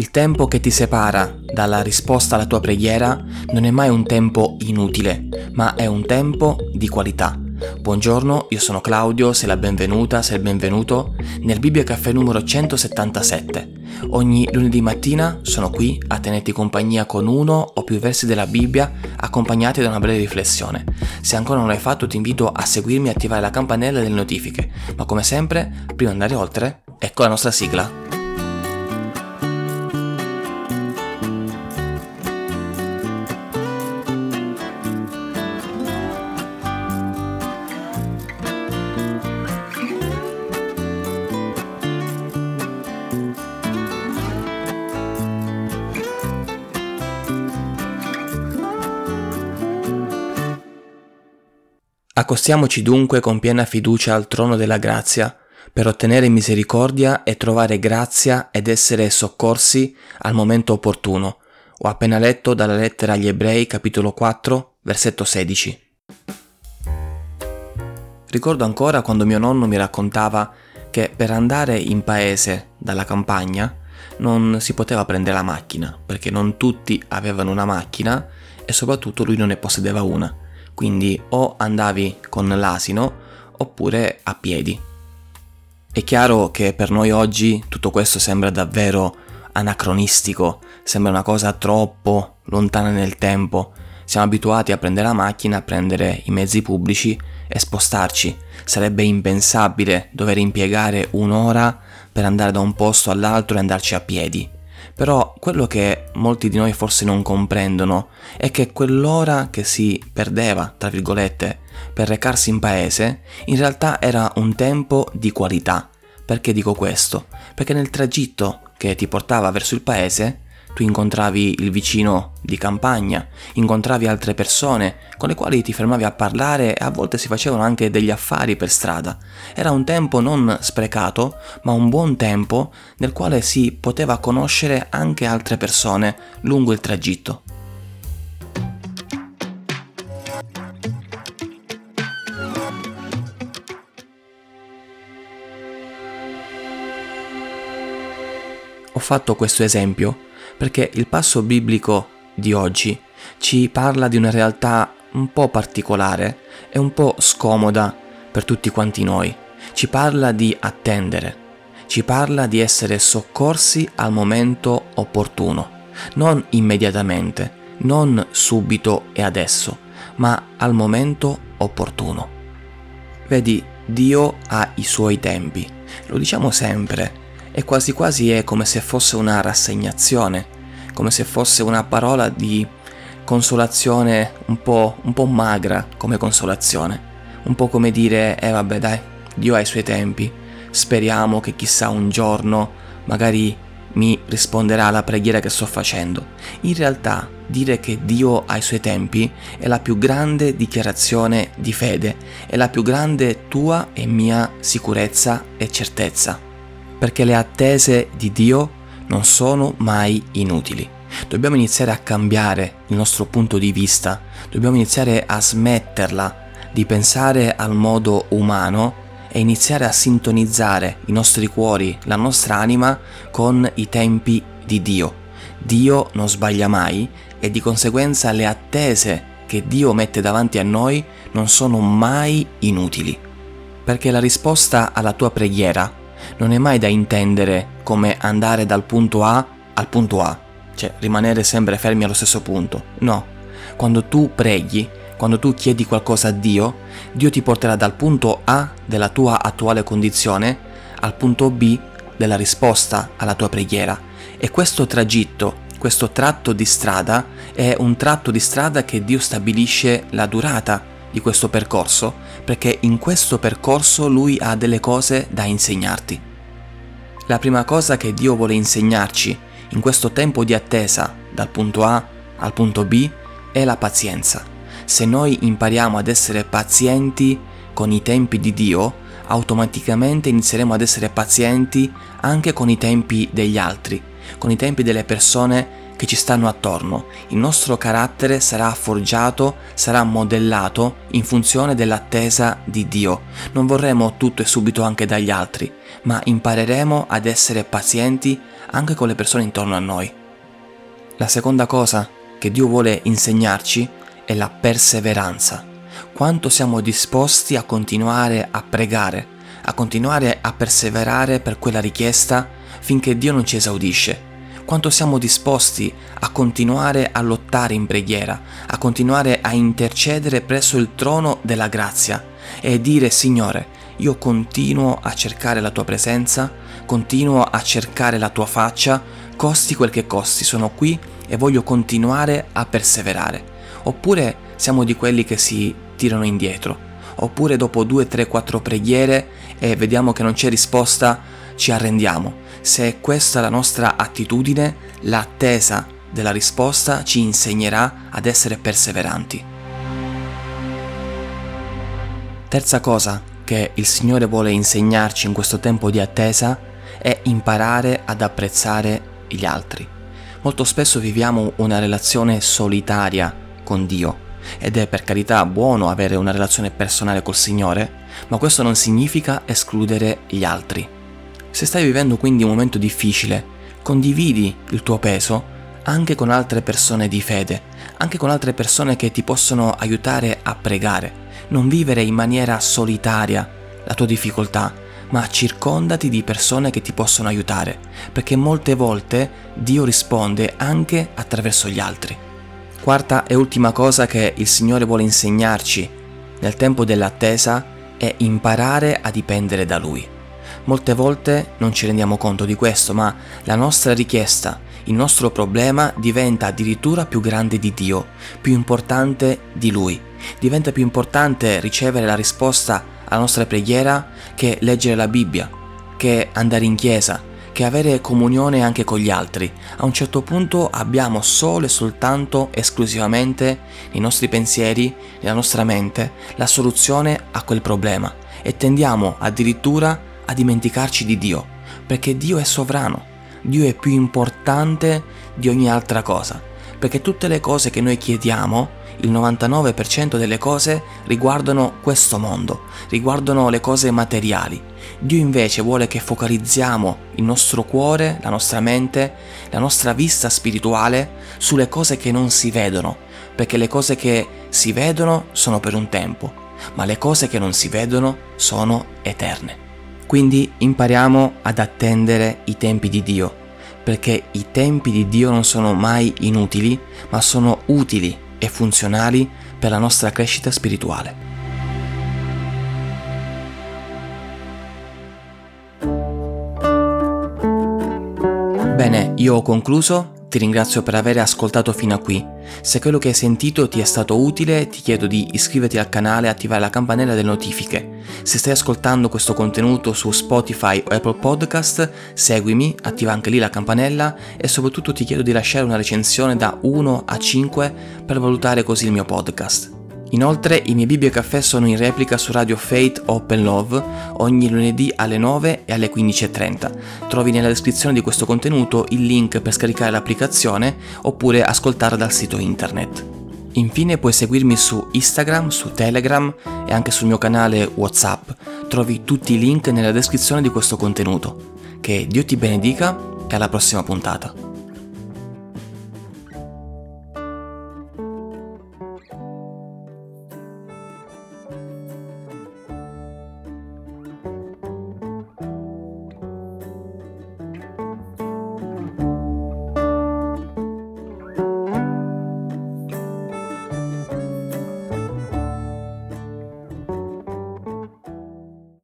Il tempo che ti separa dalla risposta alla tua preghiera non è mai un tempo inutile, ma è un tempo di qualità. Buongiorno, io sono Claudio, sei la benvenuta, sei il benvenuto nel Bibbia Caffè numero 177. Ogni lunedì mattina sono qui a tenerti compagnia con uno o più versi della Bibbia accompagnati da una breve riflessione. Se ancora non l'hai fatto ti invito a seguirmi e attivare la campanella delle notifiche, ma come sempre, prima di andare oltre, ecco la nostra sigla. Accostiamoci dunque con piena fiducia al trono della grazia per ottenere misericordia e trovare grazia ed essere soccorsi al momento opportuno. Ho appena letto dalla lettera agli Ebrei capitolo 4 versetto 16. Ricordo ancora quando mio nonno mi raccontava che per andare in paese dalla campagna non si poteva prendere la macchina perché non tutti avevano una macchina e soprattutto lui non ne possedeva una quindi o andavi con l'asino oppure a piedi. È chiaro che per noi oggi tutto questo sembra davvero anacronistico, sembra una cosa troppo lontana nel tempo. Siamo abituati a prendere la macchina, a prendere i mezzi pubblici e spostarci. Sarebbe impensabile dover impiegare un'ora per andare da un posto all'altro e andarci a piedi. Però quello che molti di noi forse non comprendono è che quell'ora che si perdeva, tra virgolette, per recarsi in paese, in realtà era un tempo di qualità. Perché dico questo? Perché nel tragitto che ti portava verso il paese tu incontravi il vicino di campagna, incontravi altre persone con le quali ti fermavi a parlare e a volte si facevano anche degli affari per strada. Era un tempo non sprecato, ma un buon tempo nel quale si poteva conoscere anche altre persone lungo il tragitto. Fatto questo esempio perché il passo biblico di oggi ci parla di una realtà un po' particolare e un po' scomoda per tutti quanti noi. Ci parla di attendere, ci parla di essere soccorsi al momento opportuno, non immediatamente, non subito e adesso, ma al momento opportuno. Vedi, Dio ha i suoi tempi, lo diciamo sempre, e quasi quasi è come se fosse una rassegnazione, come se fosse una parola di consolazione un po', un po' magra come consolazione, un po' come dire, eh vabbè dai, Dio ha i suoi tempi, speriamo che chissà un giorno magari mi risponderà alla preghiera che sto facendo. In realtà dire che Dio ha i suoi tempi è la più grande dichiarazione di fede, è la più grande tua e mia sicurezza e certezza perché le attese di Dio non sono mai inutili. Dobbiamo iniziare a cambiare il nostro punto di vista, dobbiamo iniziare a smetterla di pensare al modo umano e iniziare a sintonizzare i nostri cuori, la nostra anima con i tempi di Dio. Dio non sbaglia mai e di conseguenza le attese che Dio mette davanti a noi non sono mai inutili. Perché la risposta alla tua preghiera non è mai da intendere come andare dal punto A al punto A, cioè rimanere sempre fermi allo stesso punto. No, quando tu preghi, quando tu chiedi qualcosa a Dio, Dio ti porterà dal punto A della tua attuale condizione al punto B della risposta alla tua preghiera. E questo tragitto, questo tratto di strada è un tratto di strada che Dio stabilisce la durata di questo percorso, perché in questo percorso Lui ha delle cose da insegnarti. La prima cosa che Dio vuole insegnarci in questo tempo di attesa dal punto A al punto B è la pazienza. Se noi impariamo ad essere pazienti con i tempi di Dio, automaticamente inizieremo ad essere pazienti anche con i tempi degli altri, con i tempi delle persone che ci stanno attorno. Il nostro carattere sarà forgiato, sarà modellato in funzione dell'attesa di Dio. Non vorremmo tutto e subito anche dagli altri, ma impareremo ad essere pazienti anche con le persone intorno a noi. La seconda cosa che Dio vuole insegnarci è la perseveranza. Quanto siamo disposti a continuare a pregare, a continuare a perseverare per quella richiesta finché Dio non ci esaudisce. Quanto siamo disposti a continuare a lottare in preghiera, a continuare a intercedere presso il trono della grazia e dire Signore, io continuo a cercare la tua presenza, continuo a cercare la tua faccia, costi quel che costi, sono qui e voglio continuare a perseverare. Oppure siamo di quelli che si tirano indietro, oppure dopo due, tre, quattro preghiere e vediamo che non c'è risposta, ci arrendiamo. Se è questa la nostra attitudine, l'attesa della risposta ci insegnerà ad essere perseveranti. Terza cosa che il Signore vuole insegnarci in questo tempo di attesa è imparare ad apprezzare gli altri. Molto spesso viviamo una relazione solitaria con Dio ed è per carità buono avere una relazione personale col Signore, ma questo non significa escludere gli altri. Se stai vivendo quindi un momento difficile, condividi il tuo peso anche con altre persone di fede, anche con altre persone che ti possono aiutare a pregare. Non vivere in maniera solitaria la tua difficoltà, ma circondati di persone che ti possono aiutare, perché molte volte Dio risponde anche attraverso gli altri. Quarta e ultima cosa che il Signore vuole insegnarci nel tempo dell'attesa è imparare a dipendere da Lui. Molte volte non ci rendiamo conto di questo, ma la nostra richiesta, il nostro problema diventa addirittura più grande di Dio, più importante di Lui. Diventa più importante ricevere la risposta alla nostra preghiera che leggere la Bibbia, che andare in chiesa, che avere comunione anche con gli altri. A un certo punto abbiamo solo e soltanto esclusivamente nei nostri pensieri, nella nostra mente, la soluzione a quel problema e tendiamo addirittura a dimenticarci di Dio, perché Dio è sovrano, Dio è più importante di ogni altra cosa, perché tutte le cose che noi chiediamo il 99% delle cose riguardano questo mondo, riguardano le cose materiali. Dio invece vuole che focalizziamo il nostro cuore, la nostra mente, la nostra vista spirituale sulle cose che non si vedono, perché le cose che si vedono sono per un tempo, ma le cose che non si vedono sono eterne. Quindi impariamo ad attendere i tempi di Dio, perché i tempi di Dio non sono mai inutili, ma sono utili e funzionali per la nostra crescita spirituale. Bene, io ho concluso, ti ringrazio per aver ascoltato fino a qui. Se quello che hai sentito ti è stato utile, ti chiedo di iscriverti al canale e attivare la campanella delle notifiche. Se stai ascoltando questo contenuto su Spotify o Apple Podcast, seguimi, attiva anche lì la campanella e soprattutto ti chiedo di lasciare una recensione da 1 a 5 per valutare così il mio podcast. Inoltre i miei Bibbia e caffè sono in replica su Radio Fate Open Love ogni lunedì alle 9 e alle 15.30. Trovi nella descrizione di questo contenuto il link per scaricare l'applicazione oppure ascoltarla dal sito internet. Infine puoi seguirmi su Instagram, su Telegram e anche sul mio canale WhatsApp. Trovi tutti i link nella descrizione di questo contenuto. Che Dio ti benedica e alla prossima puntata.